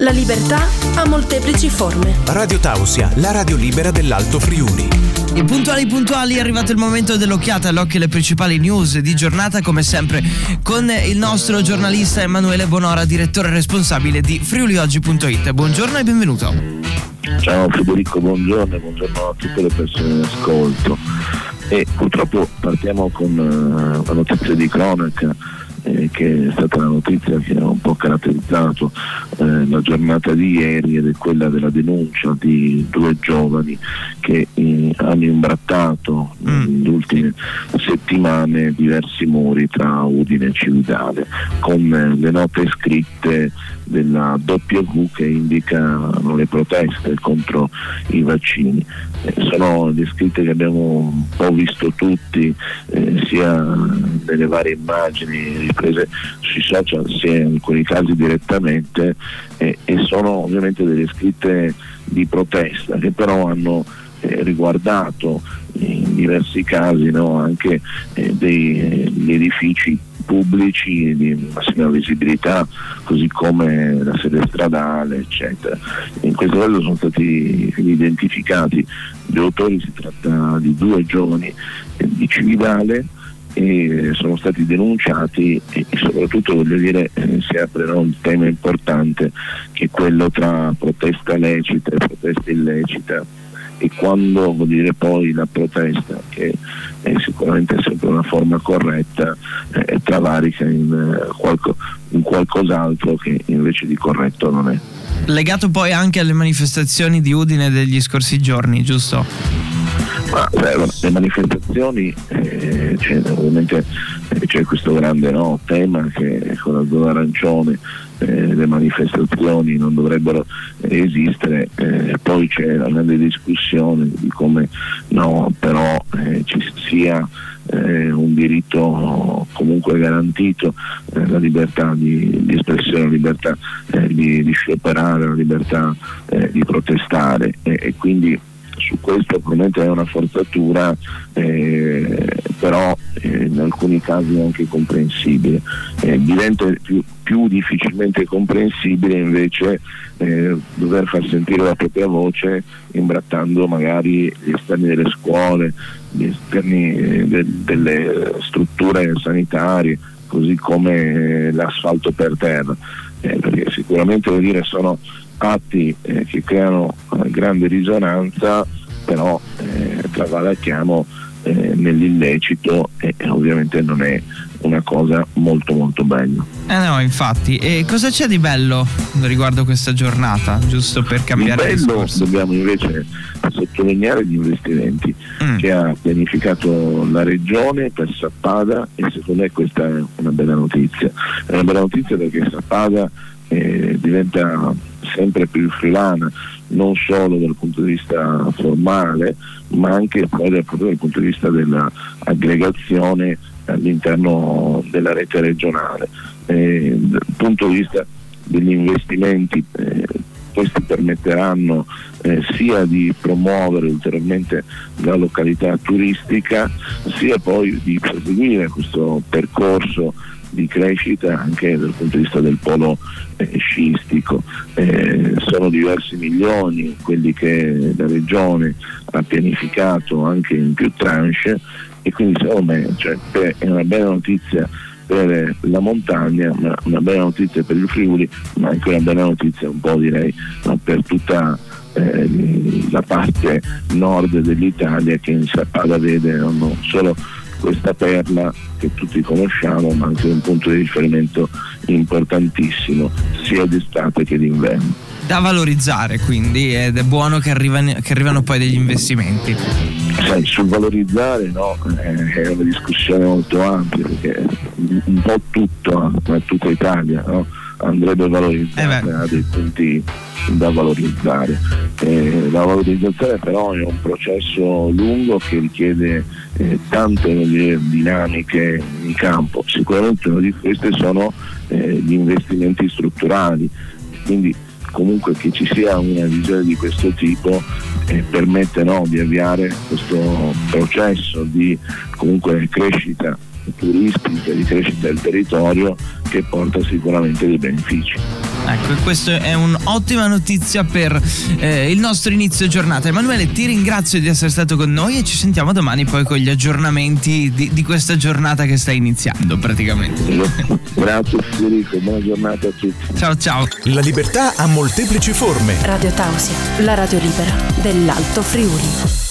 La libertà ha molteplici forme. Radio Tausia, la radio libera dell'Alto Friuli. E puntuali puntuali è arrivato il momento dell'occhiata all'occhio alle principali news di giornata come sempre con il nostro giornalista Emanuele Bonora, direttore responsabile di friulioggi.it. Buongiorno e benvenuto. Ciao Federico, buongiorno e buongiorno a tutte le persone in ascolto. E purtroppo partiamo con uh, la notizia di cronaca eh, che è stata la notizia che ha un po' caratterizzato eh, la giornata di ieri ed è quella della denuncia di due giovani che eh, hanno imbrattato mm. nelle ultime settimane diversi muri tra Udine e Cividale con eh, le note scritte della W che indicano le proteste contro i vaccini. Eh, sono le scritte che abbiamo un po' visto tutti eh, sia nelle varie immagini riprese sui social sia in alcuni casi direttamente eh, e sono ovviamente delle scritte di protesta che però hanno eh, riguardato in diversi casi no, anche eh, degli edifici pubblici di massima visibilità, così come la sede stradale, eccetera. In questo caso sono stati identificati gli autori, si tratta di due giovani eh, di Cividale e sono stati denunciati e soprattutto voglio dire eh, si apre un tema importante che è quello tra protesta lecita e protesta illecita e quando vuol dire poi la protesta che è sicuramente sempre una forma corretta eh, travarica in, eh, qualco, in qualcos'altro che invece di corretto non è. Legato poi anche alle manifestazioni di Udine degli scorsi giorni, giusto? Ma, beh, le manifestazioni, eh, c'è, ovviamente eh, c'è questo grande no, tema che con la zona arancione eh, le manifestazioni non dovrebbero esistere, eh, poi c'è la grande discussione di come no, però eh, ci sia eh, un diritto comunque garantito, eh, la libertà di, di, espressione, la libertà eh, di, di, scioperare, la libertà di protestare e quindi su questo probabilmente è una forzatura, eh, però eh, in alcuni casi anche comprensibile. Eh, diventa più, più, difficilmente comprensibile invece eh, dover far sentire la propria voce imbrattando magari gli esterni delle scuole, gli esterni eh, de, delle strutture sanitarie, così come eh, l'asfalto per terra. perché sicuramente dire, sono atti eh, che creano grande risonanza, però eh, travalichiamo eh, nell'illecito e ovviamente non è una cosa molto molto bella. Eh no, infatti. E cosa c'è di bello riguardo questa giornata? Giusto per cambiare Di bello discorso. dobbiamo invece sottolineare gli investimenti mm. che ha pianificato la regione per Sappada e secondo me questa è una bella notizia. È una bella notizia perché Sappada eh, diventa sempre più friulana, non solo dal punto di vista formale, ma anche dal, dal punto di vista dell'aggregazione all'interno della rete regionale. Eh, dal punto di vista degli investimenti eh, questi permetteranno eh, sia di promuovere ulteriormente la località turistica, sia poi di proseguire questo percorso di crescita anche dal punto di vista del polo eh, sciistico. Eh, sono diversi milioni quelli che la Regione ha pianificato anche in più tranche e quindi secondo me cioè, è una bella notizia per la montagna, ma una bella notizia per il Friuli, ma anche una bella notizia un po' direi per tutta eh, la parte nord dell'Italia che in Sappada vede non solo questa perla che tutti conosciamo, ma anche un punto di riferimento importantissimo sia d'estate che d'inverno. Da valorizzare quindi ed è buono che arrivano, che arrivano poi degli investimenti. Sai, sul valorizzare no, eh, è una discussione molto ampia perché un po' tutto, ma tutta Italia no, andrebbe valorizzata, eh ha dei punti da valorizzare. Eh, la valorizzazione però è un processo lungo che richiede eh, tante dinamiche in campo, sicuramente una di queste sono eh, gli investimenti strutturali, quindi comunque che ci sia una visione di questo tipo eh, permette no, di avviare questo processo di comunque crescita turistica, di crescita del territorio che porta sicuramente dei benefici. Ecco, questa è un'ottima notizia per eh, il nostro inizio giornata. Emanuele, ti ringrazio di essere stato con noi e ci sentiamo domani poi con gli aggiornamenti di, di questa giornata che sta iniziando praticamente. Grazie Federico, buona giornata a tutti. Ciao ciao. La libertà ha molteplici forme. Radio Tausia, la radio libera dell'Alto Friuli.